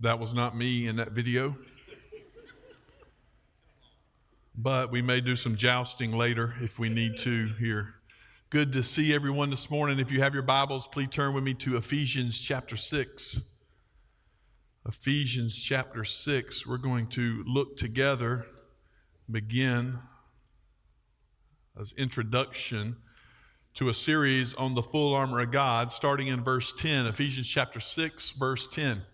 That was not me in that video. But we may do some jousting later if we need to here. Good to see everyone this morning. If you have your Bibles, please turn with me to Ephesians chapter 6. Ephesians chapter 6. We're going to look together, begin as introduction to a series on the full armor of God, starting in verse 10, Ephesians chapter 6, verse 10 was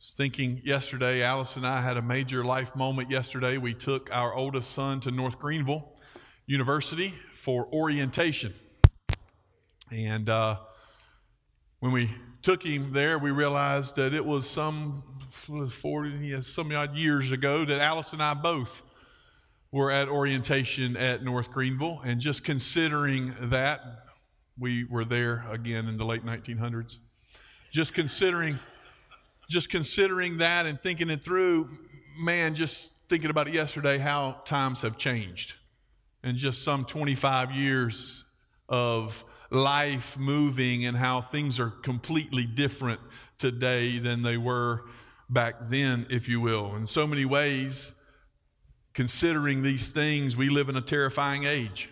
thinking yesterday, Alice and I had a major life moment yesterday. We took our oldest son to North Greenville University for orientation. And uh, when we took him there, we realized that it was some 40, some odd years ago that Alice and I both were at orientation at North Greenville. And just considering that, we were there again in the late 1900s. Just considering just considering that and thinking it through, man, just thinking about it yesterday, how times have changed. And just some 25 years of life moving and how things are completely different today than they were back then, if you will. In so many ways, considering these things, we live in a terrifying age.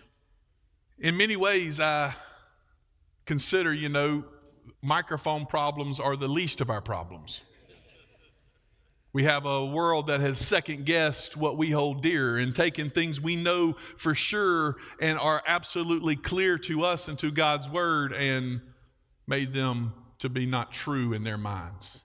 In many ways, I consider, you know, microphone problems are the least of our problems. We have a world that has second guessed what we hold dear and taken things we know for sure and are absolutely clear to us and to God's word and made them to be not true in their minds.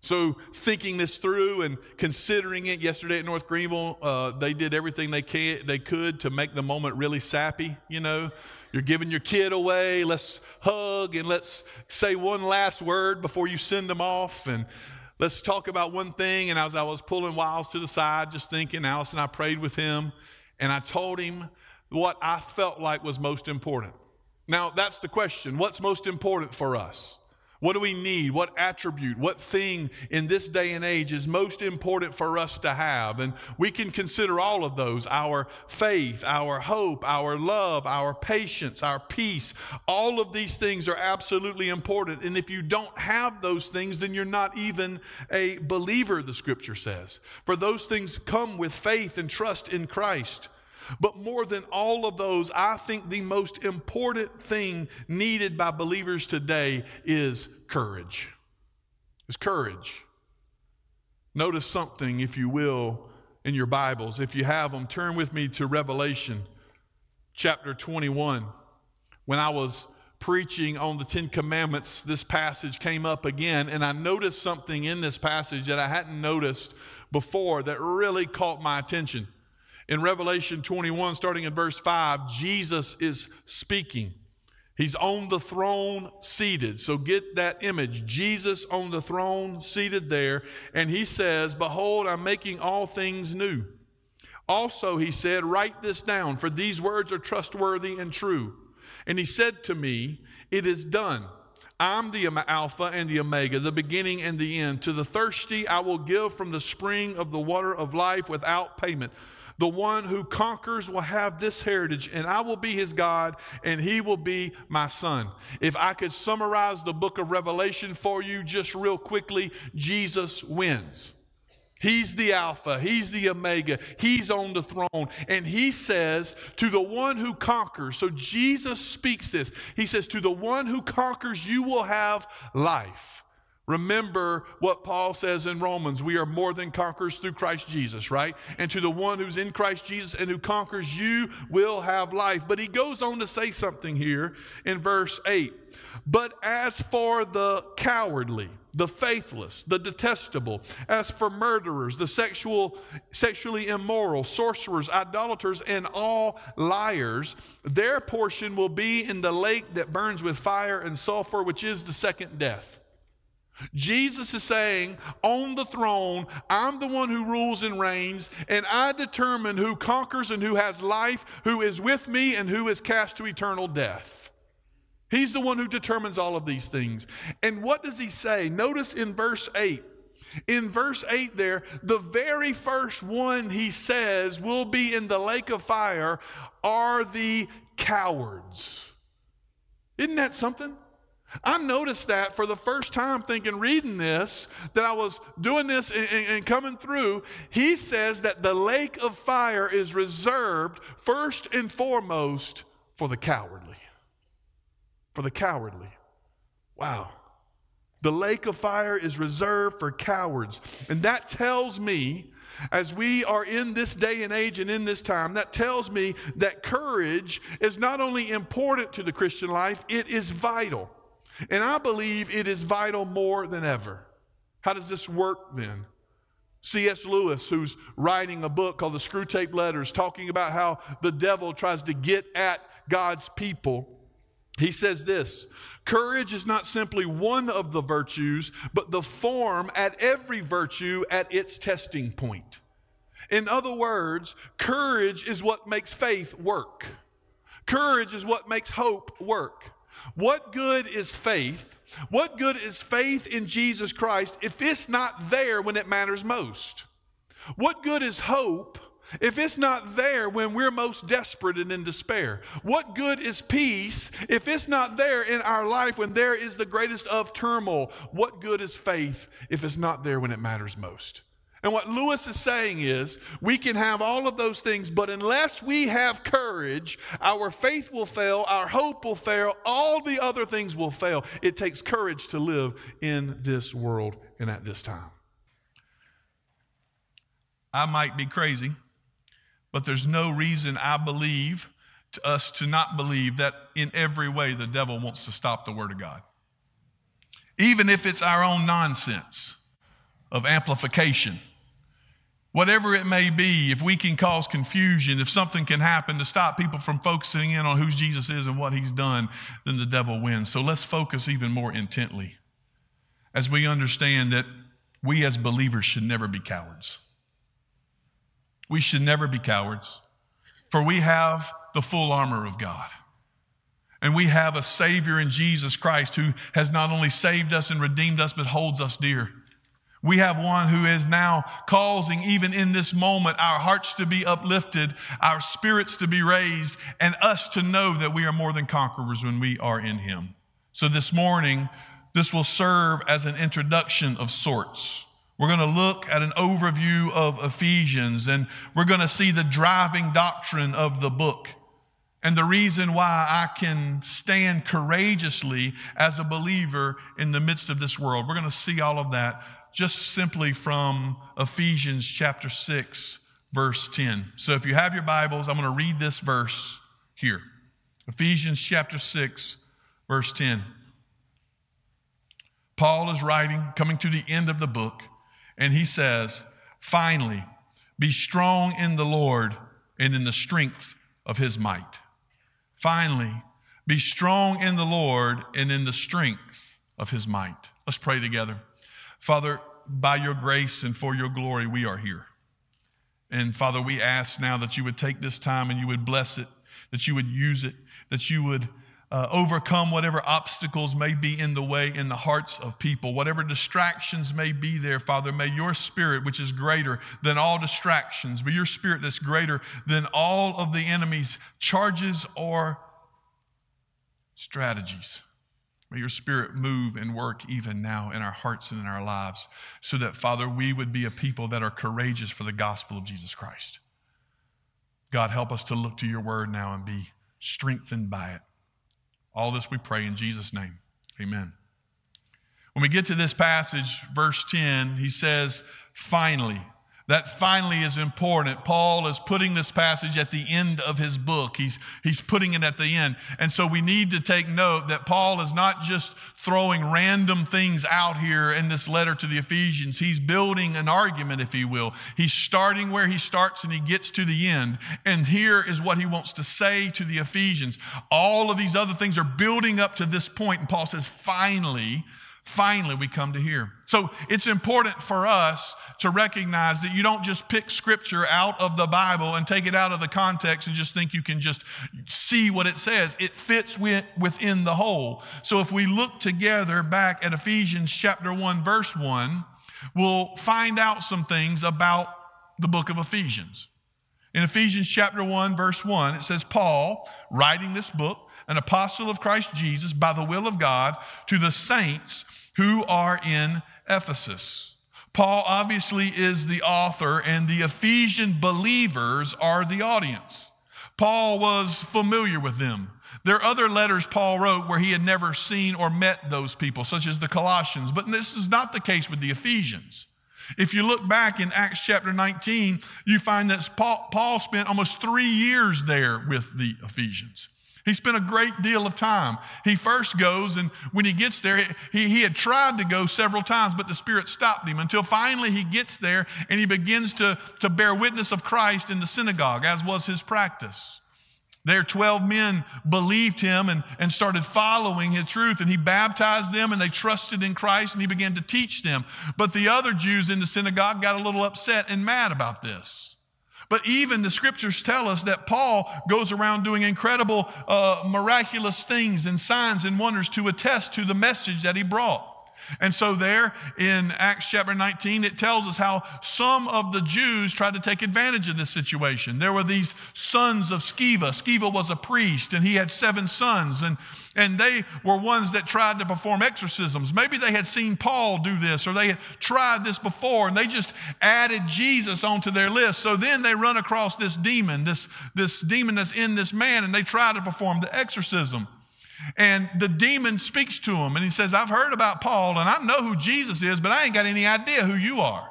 So, thinking this through and considering it yesterday at North Greenville, uh, they did everything they, can, they could to make the moment really sappy. You know, you're giving your kid away, let's hug and let's say one last word before you send them off. And let's talk about one thing. And as I was pulling Wiles to the side, just thinking, Allison, I prayed with him, and I told him what I felt like was most important. Now, that's the question what's most important for us? What do we need? What attribute, what thing in this day and age is most important for us to have? And we can consider all of those our faith, our hope, our love, our patience, our peace. All of these things are absolutely important. And if you don't have those things, then you're not even a believer, the scripture says. For those things come with faith and trust in Christ. But more than all of those, I think the most important thing needed by believers today is courage. Is courage. Notice something, if you will, in your Bibles. If you have them, turn with me to Revelation chapter 21. When I was preaching on the Ten Commandments, this passage came up again, and I noticed something in this passage that I hadn't noticed before that really caught my attention. In Revelation 21, starting in verse 5, Jesus is speaking. He's on the throne seated. So get that image. Jesus on the throne seated there. And he says, Behold, I'm making all things new. Also, he said, Write this down, for these words are trustworthy and true. And he said to me, It is done. I'm the Alpha and the Omega, the beginning and the end. To the thirsty, I will give from the spring of the water of life without payment. The one who conquers will have this heritage, and I will be his God, and he will be my son. If I could summarize the book of Revelation for you just real quickly, Jesus wins. He's the Alpha, He's the Omega, He's on the throne. And He says, To the one who conquers, so Jesus speaks this. He says, To the one who conquers, you will have life. Remember what Paul says in Romans we are more than conquerors through Christ Jesus, right? And to the one who's in Christ Jesus and who conquers, you will have life. But he goes on to say something here in verse 8. But as for the cowardly, the faithless, the detestable, as for murderers, the sexual, sexually immoral, sorcerers, idolaters, and all liars, their portion will be in the lake that burns with fire and sulfur, which is the second death. Jesus is saying, on the throne, I'm the one who rules and reigns, and I determine who conquers and who has life, who is with me, and who is cast to eternal death. He's the one who determines all of these things. And what does he say? Notice in verse 8. In verse 8, there, the very first one he says will be in the lake of fire are the cowards. Isn't that something? I noticed that for the first time thinking, reading this, that I was doing this and, and, and, coming through. He says that the lake of fire is reserved first and foremost for the cowardly. For the cowardly. Wow. The lake of fire is reserved for cowards. And that tells me as we are in this day and age and in this time, that tells me that courage is not only important to the Christian life, it is vital. And I believe it is vital more than ever. How does this work then? C.S. Lewis, who's writing a book called The Screwtape Letters, talking about how the devil tries to get at God's people, he says this Courage is not simply one of the virtues, but the form at every virtue at its testing point. In other words, courage is what makes faith work. Courage is what makes hope work. What good is faith? What good is faith in Jesus Christ if it's not there when it matters most? What good is hope if it's not there when we're most desperate and in despair? What good is peace if it's not there in our life when there is the greatest of turmoil? What good is faith if it's not there when it matters most? And what Lewis is saying is we can have all of those things, but unless we have courage, our faith will fail, our hope will fail, all the other things will fail. It takes courage to live in this world and at this time. I might be crazy, but there's no reason I believe to us to not believe that in every way the devil wants to stop the Word of God. Even if it's our own nonsense of amplification Whatever it may be, if we can cause confusion, if something can happen to stop people from focusing in on who Jesus is and what he's done, then the devil wins. So let's focus even more intently as we understand that we as believers should never be cowards. We should never be cowards, for we have the full armor of God. And we have a Savior in Jesus Christ who has not only saved us and redeemed us, but holds us dear. We have one who is now causing, even in this moment, our hearts to be uplifted, our spirits to be raised, and us to know that we are more than conquerors when we are in Him. So this morning, this will serve as an introduction of sorts. We're going to look at an overview of Ephesians, and we're going to see the driving doctrine of the book. And the reason why I can stand courageously as a believer in the midst of this world. We're going to see all of that just simply from Ephesians chapter 6, verse 10. So if you have your Bibles, I'm going to read this verse here. Ephesians chapter 6, verse 10. Paul is writing, coming to the end of the book, and he says, Finally, be strong in the Lord and in the strength of his might. Finally, be strong in the Lord and in the strength of his might. Let's pray together. Father, by your grace and for your glory, we are here. And Father, we ask now that you would take this time and you would bless it, that you would use it, that you would uh, overcome whatever obstacles may be in the way in the hearts of people, whatever distractions may be there, Father. May your spirit, which is greater than all distractions, be your spirit that's greater than all of the enemy's charges or strategies. May your spirit move and work even now in our hearts and in our lives so that, Father, we would be a people that are courageous for the gospel of Jesus Christ. God, help us to look to your word now and be strengthened by it. All this we pray in Jesus' name. Amen. When we get to this passage, verse 10, he says, finally. That finally is important. Paul is putting this passage at the end of his book. He's, he's putting it at the end. And so we need to take note that Paul is not just throwing random things out here in this letter to the Ephesians. He's building an argument, if he will. He's starting where he starts and he gets to the end. And here is what he wants to say to the Ephesians. All of these other things are building up to this point, And Paul says, finally, finally we come to here. So it's important for us to recognize that you don't just pick scripture out of the Bible and take it out of the context and just think you can just see what it says. It fits within the whole. So if we look together back at Ephesians chapter 1, verse 1, we'll find out some things about the book of Ephesians. In Ephesians chapter 1, verse 1, it says, Paul, writing this book, an apostle of Christ Jesus by the will of God to the saints who are in Ephesus. Paul obviously is the author, and the Ephesian believers are the audience. Paul was familiar with them. There are other letters Paul wrote where he had never seen or met those people, such as the Colossians, but this is not the case with the Ephesians. If you look back in Acts chapter 19, you find that Paul, spent almost three years there with the Ephesians. He spent a great deal of time. He first goes, and when he gets there, he, he had tried to go several times, but the Spirit stopped him until finally he gets there and he begins to, to bear witness of Christ in the synagogue, as was his practice. There, 12 men believed him and, and started following his truth, and he baptized them and they trusted in Christ and he began to teach them. But the other Jews in the synagogue got a little upset and mad about this. But even the scriptures tell us that Paul goes around doing incredible, uh, miraculous things and signs and wonders to attest to the message that he brought. And so, there in Acts chapter 19, it tells us how some of the Jews tried to take advantage of this situation. There were these sons of Sceva. Sceva was a priest, and he had seven sons, and, and they were ones that tried to perform exorcisms. Maybe they had seen Paul do this, or they had tried this before, and they just added Jesus onto their list. So then they run across this demon, this, this demon that's in this man, and they try to perform the exorcism. And the demon speaks to him and he says, I've heard about Paul and I know who Jesus is, but I ain't got any idea who you are.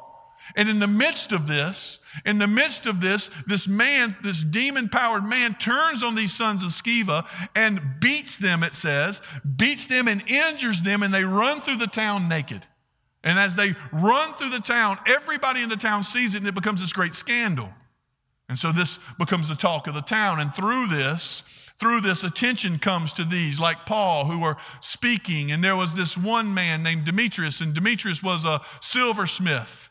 And in the midst of this, in the midst of this, this man, this demon powered man turns on these sons of Sceva and beats them, it says, beats them and injures them, and they run through the town naked. And as they run through the town, everybody in the town sees it and it becomes this great scandal. And so this becomes the talk of the town. And through this, through this, attention comes to these, like Paul, who are speaking. And there was this one man named Demetrius, and Demetrius was a silversmith.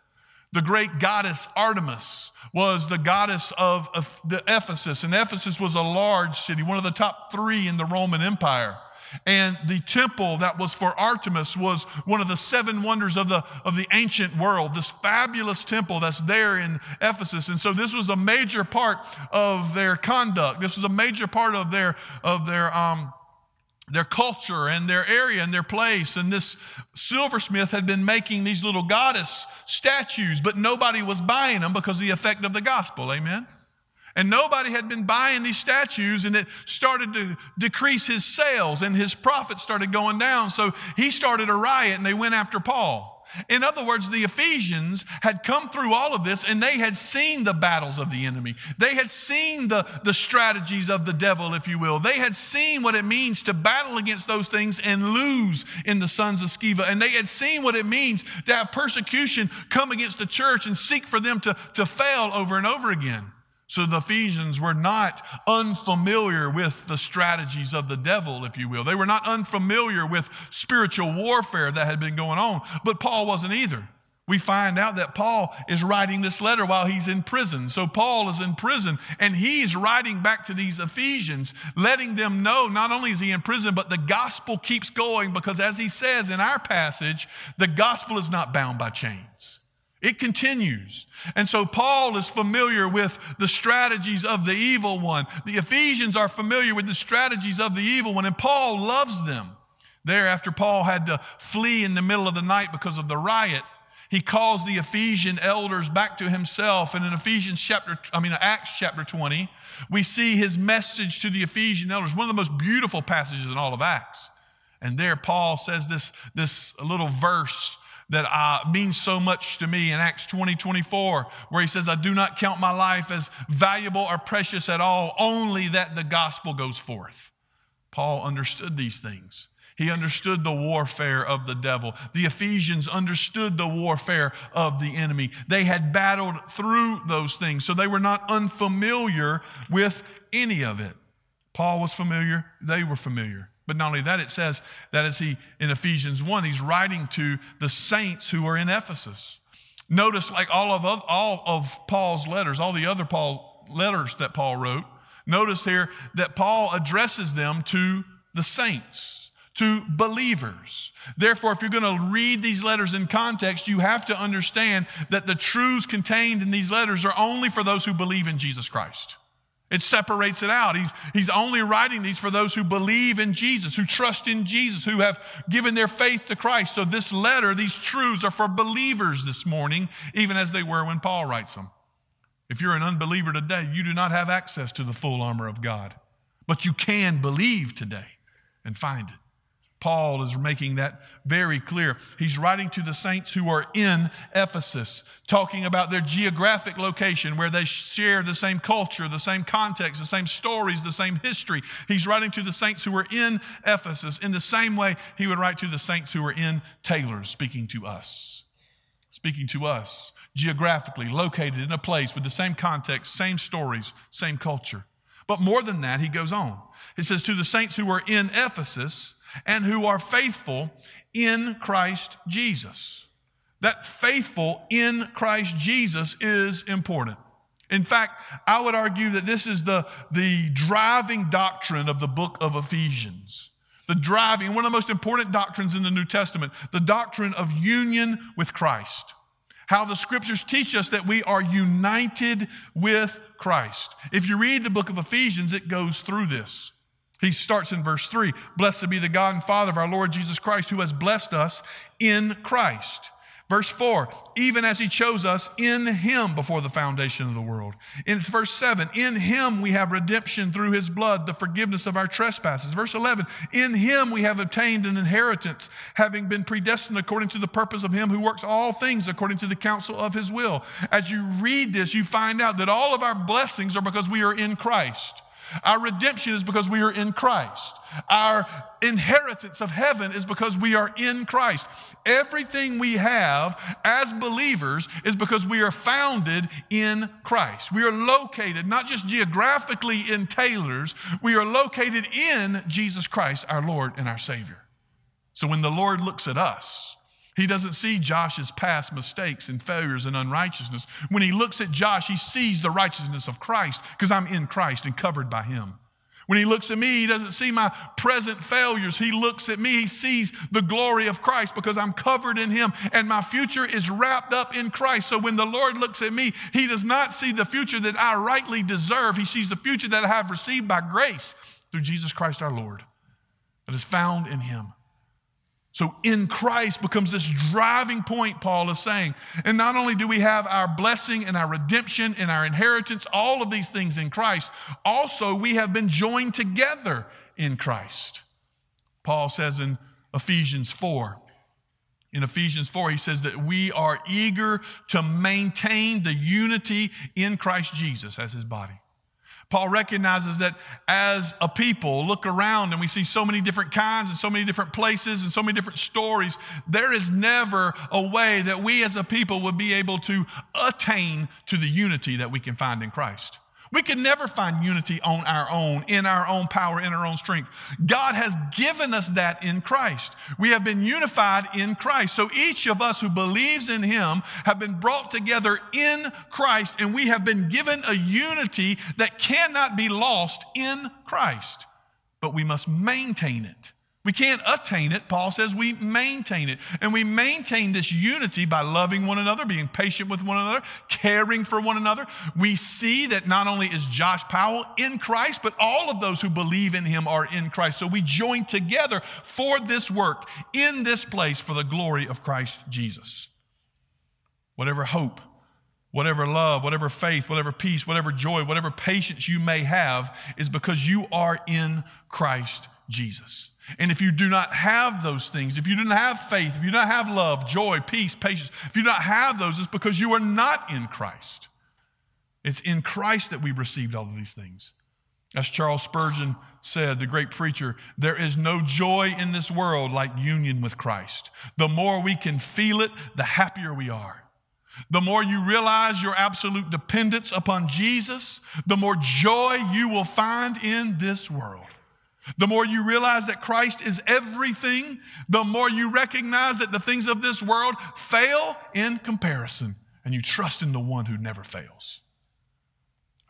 The great goddess Artemis was the goddess of the Ephesus, and Ephesus was a large city, one of the top three in the Roman Empire. And the temple that was for Artemis was one of the seven wonders of the, of the ancient world, this fabulous temple that's there in Ephesus. And so this was a major part of their conduct. This was a major part of their, of their, um, their culture and their area and their place. And this silversmith had been making these little goddess statues, but nobody was buying them because of the effect of the gospel. Amen. And nobody had been buying these statues, and it started to decrease his sales, and his profits started going down. So he started a riot, and they went after Paul. In other words, the Ephesians had come through all of this and they had seen the battles of the enemy. They had seen the, the strategies of the devil, if you will. They had seen what it means to battle against those things and lose in the sons of Sceva. And they had seen what it means to have persecution come against the church and seek for them to, to fail over and over again. So the Ephesians were not unfamiliar with the strategies of the devil, if you will. They were not unfamiliar with spiritual warfare that had been going on, but Paul wasn't either. We find out that Paul is writing this letter while he's in prison. So Paul is in prison and he's writing back to these Ephesians, letting them know not only is he in prison, but the gospel keeps going because, as he says in our passage, the gospel is not bound by chains. It continues. And so Paul is familiar with the strategies of the evil one. The Ephesians are familiar with the strategies of the evil one, and Paul loves them. There, after Paul had to flee in the middle of the night because of the riot, he calls the Ephesian elders back to himself. And in Ephesians chapter, I mean, Acts chapter 20, we see his message to the Ephesian elders, one of the most beautiful passages in all of Acts. And there, Paul says this, this little verse that uh, means so much to me in Acts 20 24, where he says, I do not count my life as valuable or precious at all, only that the gospel goes forth. Paul understood these things. He understood the warfare of the devil. The Ephesians understood the warfare of the enemy. They had battled through those things, so they were not unfamiliar with any of it. Paul was familiar, they were familiar. But not only that, it says that as he, in Ephesians 1, he's writing to the saints who are in Ephesus. Notice, like all of, all of Paul's letters, all the other Paul letters that Paul wrote, notice here that Paul addresses them to the saints, to believers. Therefore, if you're going to read these letters in context, you have to understand that the truths contained in these letters are only for those who believe in Jesus Christ. It separates it out. He's, he's only writing these for those who believe in Jesus, who trust in Jesus, who have given their faith to Christ. So, this letter, these truths are for believers this morning, even as they were when Paul writes them. If you're an unbeliever today, you do not have access to the full armor of God, but you can believe today and find it. Paul is making that very clear. He's writing to the saints who are in Ephesus, talking about their geographic location where they share the same culture, the same context, the same stories, the same history. He's writing to the saints who are in Ephesus in the same way he would write to the saints who are in Taylor, speaking to us. Speaking to us, geographically located in a place with the same context, same stories, same culture. But more than that, he goes on. He says, To the saints who are in Ephesus, and who are faithful in Christ Jesus. That faithful in Christ Jesus is important. In fact, I would argue that this is the, the driving doctrine of the book of Ephesians. The driving, one of the most important doctrines in the New Testament, the doctrine of union with Christ. How the scriptures teach us that we are united with Christ. If you read the book of Ephesians, it goes through this. He starts in verse 3 Blessed be the God and Father of our Lord Jesus Christ, who has blessed us in Christ. Verse 4, even as he chose us in him before the foundation of the world. In verse 7, in him we have redemption through his blood, the forgiveness of our trespasses. Verse 11, in him we have obtained an inheritance, having been predestined according to the purpose of him who works all things according to the counsel of his will. As you read this, you find out that all of our blessings are because we are in Christ. Our redemption is because we are in Christ. Our inheritance of heaven is because we are in Christ. Everything we have as believers is because we are founded in Christ. We are located not just geographically in Taylors, we are located in Jesus Christ, our Lord and our Savior. So when the Lord looks at us, he doesn't see Josh's past mistakes and failures and unrighteousness. When he looks at Josh, he sees the righteousness of Christ because I'm in Christ and covered by him. When he looks at me, he doesn't see my present failures. He looks at me, he sees the glory of Christ because I'm covered in him and my future is wrapped up in Christ. So when the Lord looks at me, he does not see the future that I rightly deserve. He sees the future that I have received by grace through Jesus Christ our Lord that is found in him. So in Christ becomes this driving point, Paul is saying. And not only do we have our blessing and our redemption and our inheritance, all of these things in Christ, also we have been joined together in Christ. Paul says in Ephesians 4, in Ephesians 4, he says that we are eager to maintain the unity in Christ Jesus as his body. Paul recognizes that as a people look around and we see so many different kinds and so many different places and so many different stories, there is never a way that we as a people would be able to attain to the unity that we can find in Christ. We can never find unity on our own, in our own power, in our own strength. God has given us that in Christ. We have been unified in Christ. So each of us who believes in Him have been brought together in Christ, and we have been given a unity that cannot be lost in Christ. But we must maintain it. We can't attain it. Paul says we maintain it. And we maintain this unity by loving one another, being patient with one another, caring for one another. We see that not only is Josh Powell in Christ, but all of those who believe in him are in Christ. So we join together for this work in this place for the glory of Christ Jesus. Whatever hope, whatever love, whatever faith, whatever peace, whatever joy, whatever patience you may have is because you are in Christ Jesus. And if you do not have those things, if you do not have faith, if you do not have love, joy, peace, patience, if you do not have those, it's because you are not in Christ. It's in Christ that we've received all of these things. As Charles Spurgeon said, the great preacher, there is no joy in this world like union with Christ. The more we can feel it, the happier we are. The more you realize your absolute dependence upon Jesus, the more joy you will find in this world. The more you realize that Christ is everything, the more you recognize that the things of this world fail in comparison, and you trust in the one who never fails.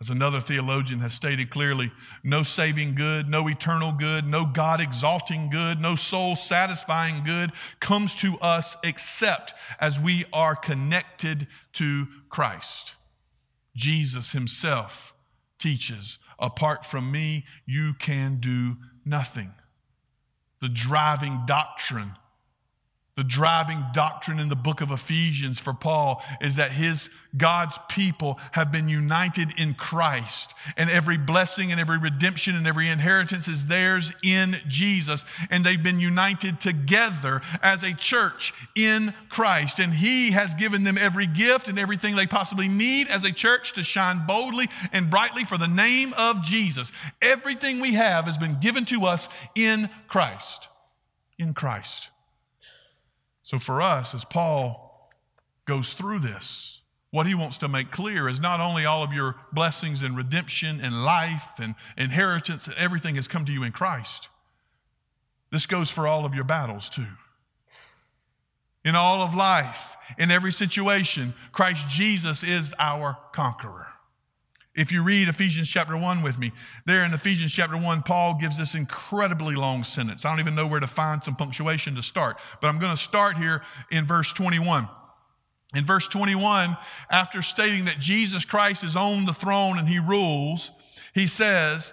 As another theologian has stated clearly, no saving good, no eternal good, no God exalting good, no soul satisfying good comes to us except as we are connected to Christ. Jesus himself teaches Apart from me, you can do nothing. The driving doctrine the driving doctrine in the book of Ephesians for Paul is that his God's people have been united in Christ, and every blessing and every redemption and every inheritance is theirs in Jesus, and they've been united together as a church in Christ. And he has given them every gift and everything they possibly need as a church to shine boldly and brightly for the name of Jesus. Everything we have has been given to us in Christ. In Christ. So, for us, as Paul goes through this, what he wants to make clear is not only all of your blessings and redemption and life and inheritance and everything has come to you in Christ. This goes for all of your battles too. In all of life, in every situation, Christ Jesus is our conqueror. If you read Ephesians chapter 1 with me, there in Ephesians chapter 1, Paul gives this incredibly long sentence. I don't even know where to find some punctuation to start, but I'm going to start here in verse 21. In verse 21, after stating that Jesus Christ is on the throne and he rules, he says,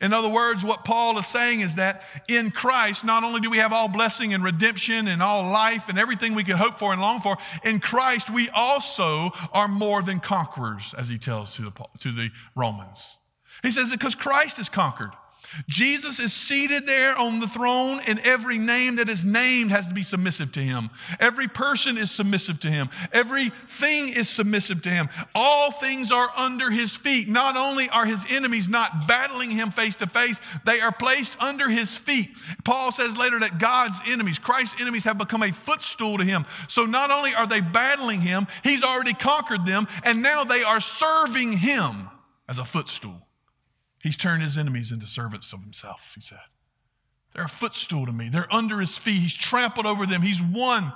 In other words, what Paul is saying is that in Christ, not only do we have all blessing and redemption and all life and everything we can hope for and long for, in Christ we also are more than conquerors, as he tells to the, to the Romans. He says it because Christ is conquered. Jesus is seated there on the throne, and every name that is named has to be submissive to him. Every person is submissive to him. Everything is submissive to him. All things are under his feet. Not only are his enemies not battling him face to face, they are placed under his feet. Paul says later that God's enemies, Christ's enemies, have become a footstool to him. So not only are they battling him, he's already conquered them, and now they are serving him as a footstool. He's turned his enemies into servants of himself, he said. They're a footstool to me. They're under his feet. He's trampled over them. He's won.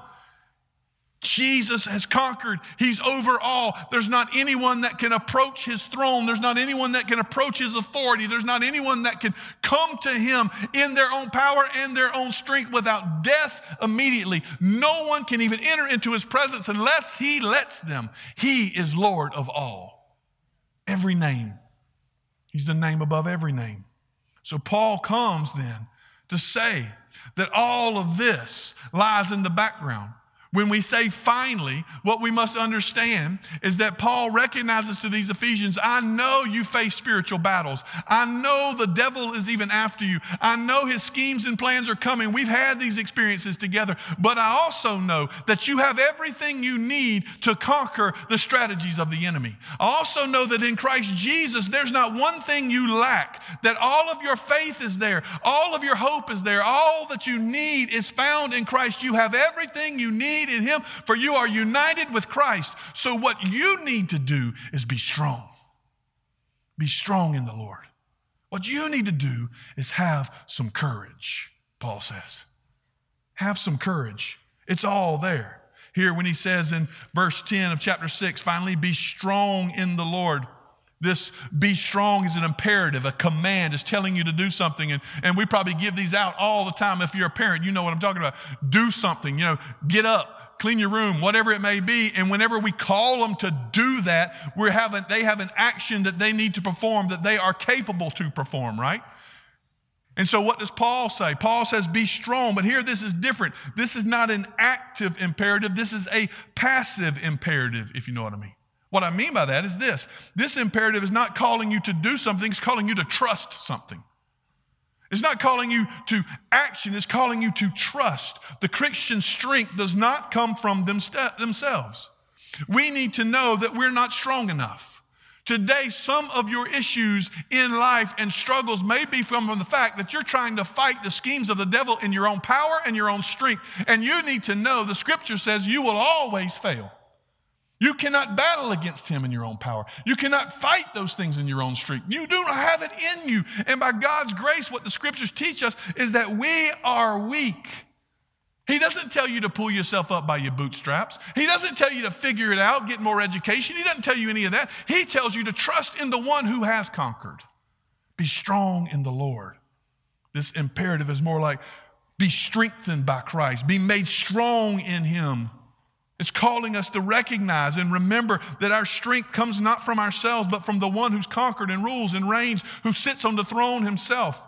Jesus has conquered. He's over all. There's not anyone that can approach his throne. There's not anyone that can approach his authority. There's not anyone that can come to him in their own power and their own strength without death immediately. No one can even enter into his presence unless he lets them. He is Lord of all. Every name He's the name above every name. So Paul comes then to say that all of this lies in the background. When we say finally, what we must understand is that Paul recognizes to these Ephesians, I know you face spiritual battles. I know the devil is even after you. I know his schemes and plans are coming. We've had these experiences together. But I also know that you have everything you need to conquer the strategies of the enemy. I also know that in Christ Jesus, there's not one thing you lack, that all of your faith is there, all of your hope is there, all that you need is found in Christ. You have everything you need in Him, for you are united with Christ. So, what you need to do is be strong. Be strong in the Lord. What you need to do is have some courage, Paul says. Have some courage. It's all there. Here, when he says in verse 10 of chapter 6, finally, be strong in the Lord. This be strong is an imperative, a command, is telling you to do something. And, and we probably give these out all the time. If you're a parent, you know what I'm talking about. Do something, you know, get up, clean your room, whatever it may be. And whenever we call them to do that, we're having, they have an action that they need to perform that they are capable to perform, right? And so, what does Paul say? Paul says, be strong. But here, this is different. This is not an active imperative, this is a passive imperative, if you know what I mean. What I mean by that is this this imperative is not calling you to do something, it's calling you to trust something. It's not calling you to action, it's calling you to trust. The Christian strength does not come from them themselves. We need to know that we're not strong enough. Today, some of your issues in life and struggles may be from the fact that you're trying to fight the schemes of the devil in your own power and your own strength. And you need to know the scripture says you will always fail. You cannot battle against him in your own power. You cannot fight those things in your own strength. You do not have it in you. And by God's grace, what the scriptures teach us is that we are weak. He doesn't tell you to pull yourself up by your bootstraps. He doesn't tell you to figure it out, get more education. He doesn't tell you any of that. He tells you to trust in the one who has conquered. Be strong in the Lord. This imperative is more like be strengthened by Christ, be made strong in Him. It's calling us to recognize and remember that our strength comes not from ourselves, but from the one who's conquered and rules and reigns, who sits on the throne himself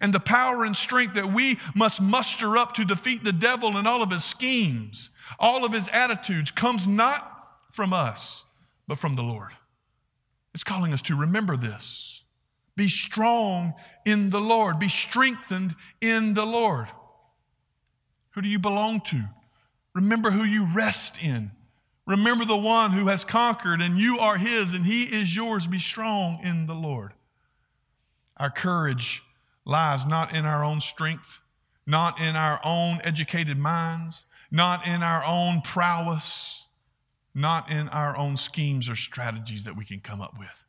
and the power and strength that we must muster up to defeat the devil and all of his schemes, all of his attitudes, comes not from us, but from the Lord. It's calling us to remember this. Be strong in the Lord, be strengthened in the Lord. Who do you belong to? Remember who you rest in. Remember the one who has conquered, and you are his, and he is yours. Be strong in the Lord. Our courage lies not in our own strength, not in our own educated minds, not in our own prowess, not in our own schemes or strategies that we can come up with.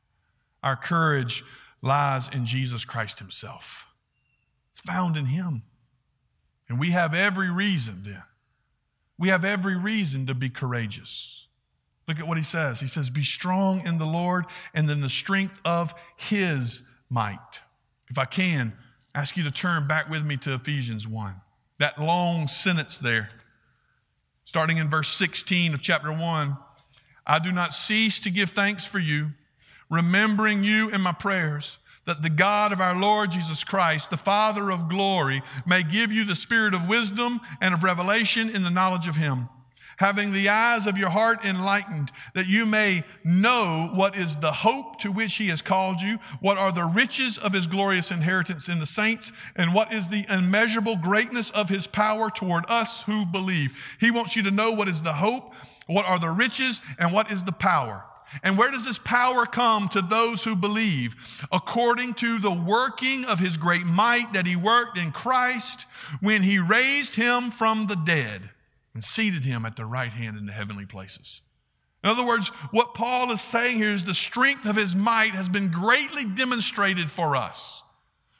Our courage lies in Jesus Christ Himself. It's found in Him. And we have every reason then. We have every reason to be courageous. Look at what he says. He says, Be strong in the Lord and in the strength of his might. If I can, ask you to turn back with me to Ephesians 1. That long sentence there, starting in verse 16 of chapter 1. I do not cease to give thanks for you, remembering you in my prayers, that the God of our Lord Jesus Christ, the Father of glory, may give you the spirit of wisdom and of revelation in the knowledge of him having the eyes of your heart enlightened, that you may know what is the hope to which he has called you, what are the riches of his glorious inheritance in the saints, and what is the immeasurable greatness of his power toward us who believe. He wants you to know what is the hope, what are the riches, and what is the power. And where does this power come to those who believe? According to the working of his great might that he worked in Christ when he raised him from the dead and seated him at the right hand in the heavenly places. In other words, what Paul is saying here is the strength of his might has been greatly demonstrated for us.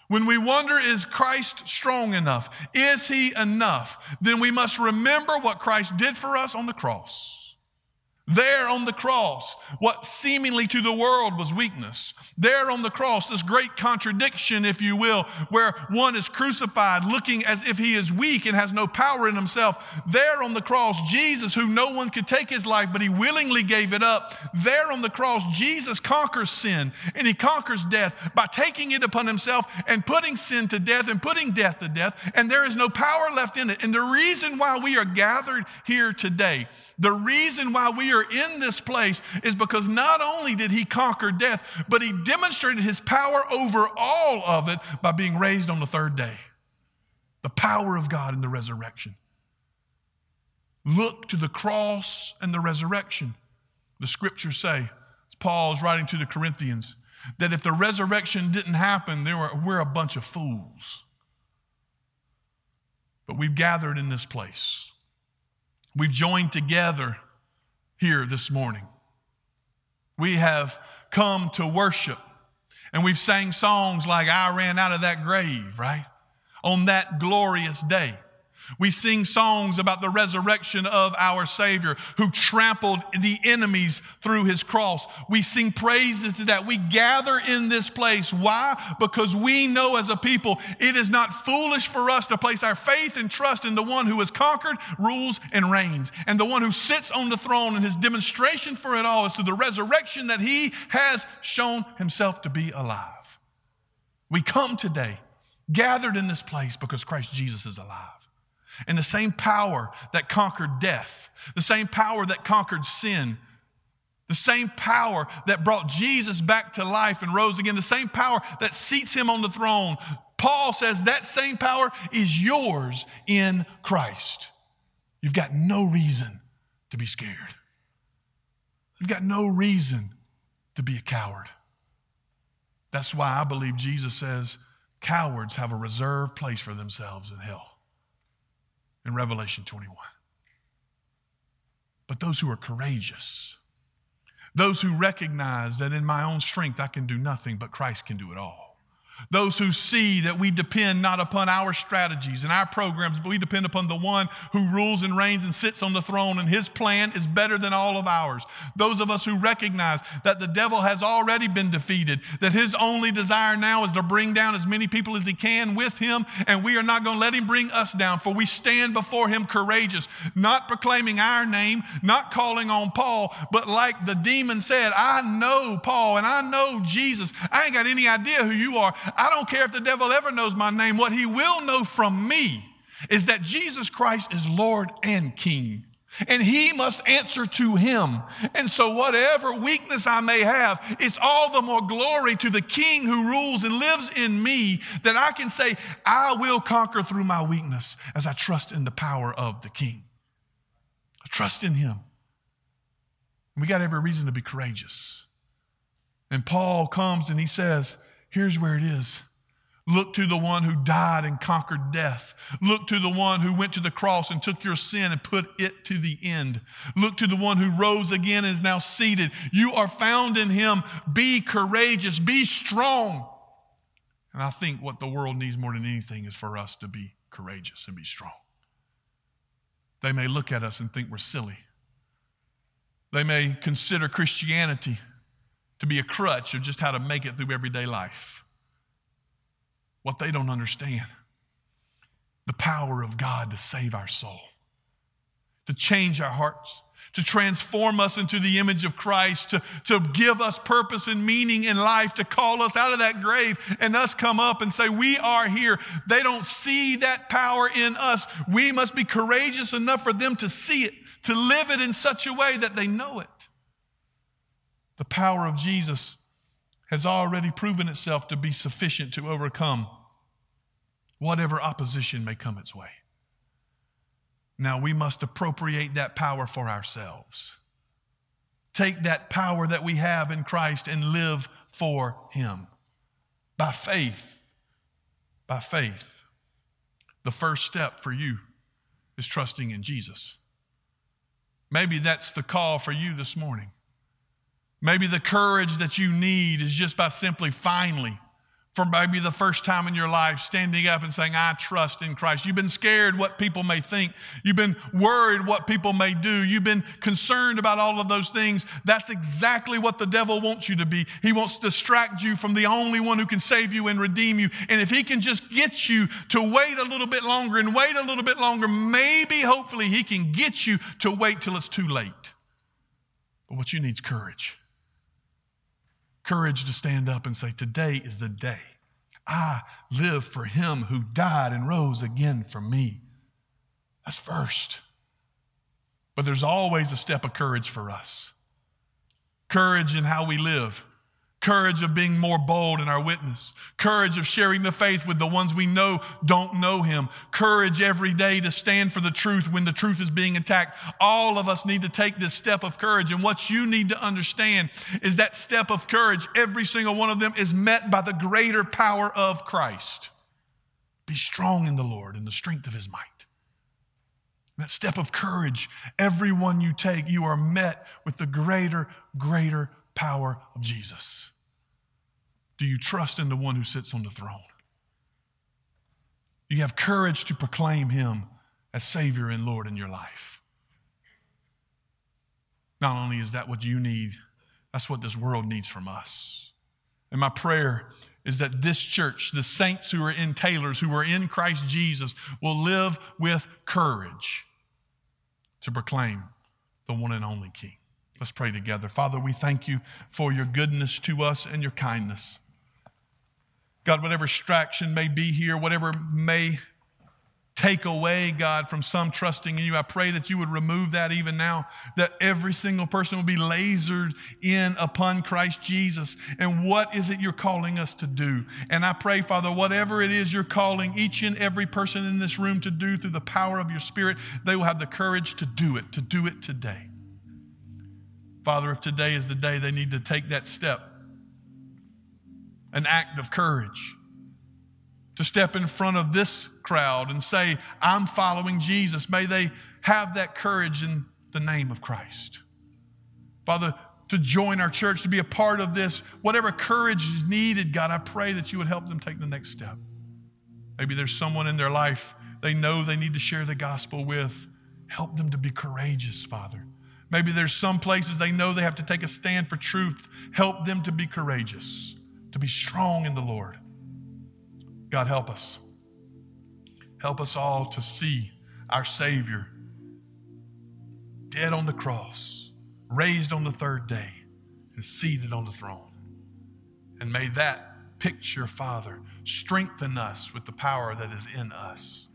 When we wonder, is Christ strong enough? Is he enough? Then we must remember what Christ did for us on the cross. There on the cross, what seemingly to the world was weakness. There on the cross, this great contradiction, if you will, where one is crucified looking as if he is weak and has no power in himself. There on the cross, Jesus, who no one could take his life, but he willingly gave it up. There on the cross, Jesus conquers sin and he conquers death by taking it upon himself and putting sin to death and putting death to death. And there is no power left in it. And the reason why we are gathered here today, the reason why we are in this place is because not only did he conquer death, but he demonstrated his power over all of it by being raised on the third day. The power of God in the resurrection. Look to the cross and the resurrection. The scriptures say, as Paul is writing to the Corinthians, that if the resurrection didn't happen, were, we're a bunch of fools. But we've gathered in this place. We've joined together here this morning. We have come to worship and we've sang songs like I ran out of that grave, right? On that glorious day. We sing songs about the resurrection of our Savior who trampled the enemies through his cross. We sing praises to that. We gather in this place. Why? Because we know as a people it is not foolish for us to place our faith and trust in the one who has conquered, rules, and reigns, and the one who sits on the throne. And his demonstration for it all is through the resurrection that he has shown himself to be alive. We come today gathered in this place because Christ Jesus is alive. And the same power that conquered death, the same power that conquered sin, the same power that brought Jesus back to life and rose again, the same power that seats him on the throne. Paul says that same power is yours in Christ. You've got no reason to be scared. You've got no reason to be a coward. That's why I believe Jesus says cowards have a reserved place for themselves in hell in Revelation 21. But those who are courageous, those who recognize that in my own strength I can do nothing, but Christ can do it all. Those who see that we depend not upon our strategies and our programs, but we depend upon the one who rules and reigns and sits on the throne, and his plan is better than all of ours. Those of us who recognize that the devil has already been defeated, that his only desire now is to bring down as many people as he can with him, and we are not going to let him bring us down, for we stand before him courageous, not proclaiming our name, not calling on Paul, but like the demon said, I know Paul and I know Jesus. I ain't got any idea who you are. I don't care if the devil ever knows my name. What he will know from me is that Jesus Christ is Lord and King. And he must answer to him. And so, whatever weakness I may have, it's all the more glory to the king who rules and lives in me that I can say, I will conquer through my weakness as I trust in the power of the king. I trust in him. We got every reason to be courageous. And Paul comes and he says, Here's where it is. Look to the one who died and conquered death. Look to the one who went to the cross and took your sin and put it to the end. Look to the one who rose again and is now seated. You are found in him. Be courageous, be strong. And I think what the world needs more than anything is for us to be courageous and be strong. They may look at us and think we're silly. They may consider Christianity to be a crutch of just how to make it through everyday life. What they don't understand the power of God to save our soul, to change our hearts, to transform us into the image of Christ, to, to give us purpose and meaning in life, to call us out of that grave and us come up and say, We are here. They don't see that power in us. We must be courageous enough for them to see it, to live it in such a way that they know it. The power of Jesus has already proven itself to be sufficient to overcome whatever opposition may come its way. Now we must appropriate that power for ourselves. Take that power that we have in Christ and live for Him by faith. By faith. The first step for you is trusting in Jesus. Maybe that's the call for you this morning. Maybe the courage that you need is just by simply finally, for maybe the first time in your life, standing up and saying, I trust in Christ. You've been scared what people may think. You've been worried what people may do. You've been concerned about all of those things. That's exactly what the devil wants you to be. He wants to distract you from the only one who can save you and redeem you. And if he can just get you to wait a little bit longer and wait a little bit longer, maybe, hopefully, he can get you to wait till it's too late. But what you need is courage courage to stand up and say, Today is the day. I live for him who died and rose again for me. That's first. But there's always a step of courage for us courage in how we live, courage of being more bold in our witness, courage of sharing the faith with the ones we know don't know Him, courage every day to stand for the truth when the truth is being attacked. All of us need to take this step of courage. And what you need to understand is that step of courage, every single one of them is met by the greater power of Christ. Be strong in the Lord and the strength of His might. That step of courage, every one you take, you are met with the greater, greater power of Jesus. Do you trust in the one who sits on the throne? Do you have courage to proclaim him as Savior and Lord in your life? Not only is that what you need, that's what this world needs from us. And my prayer is that this church, the saints who are in Taylors, who are in Christ Jesus, will live with courage to proclaim the one and only King. Let's pray together. Father, we thank you for your goodness to us and your kindness. God, whatever distraction may be here, whatever may take away, God, from some trusting in you, I pray that you would remove that even now, that every single person will be lasered in upon Christ Jesus. And what is it you're calling us to do? And I pray, Father, whatever it is you're calling each and every person in this room to do through the power of your Spirit, they will have the courage to do it, to do it today. Father, if today is the day they need to take that step, an act of courage to step in front of this crowd and say, I'm following Jesus. May they have that courage in the name of Christ. Father, to join our church, to be a part of this. Whatever courage is needed, God, I pray that you would help them take the next step. Maybe there's someone in their life they know they need to share the gospel with. Help them to be courageous, Father. Maybe there's some places they know they have to take a stand for truth. Help them to be courageous, to be strong in the Lord. God, help us. Help us all to see our Savior dead on the cross, raised on the third day, and seated on the throne. And may that picture, Father, strengthen us with the power that is in us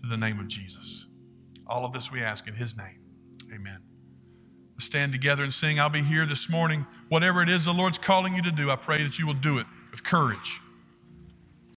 through the name of Jesus. All of this we ask in His name. Amen. Stand together and sing. I'll be here this morning. Whatever it is the Lord's calling you to do, I pray that you will do it with courage.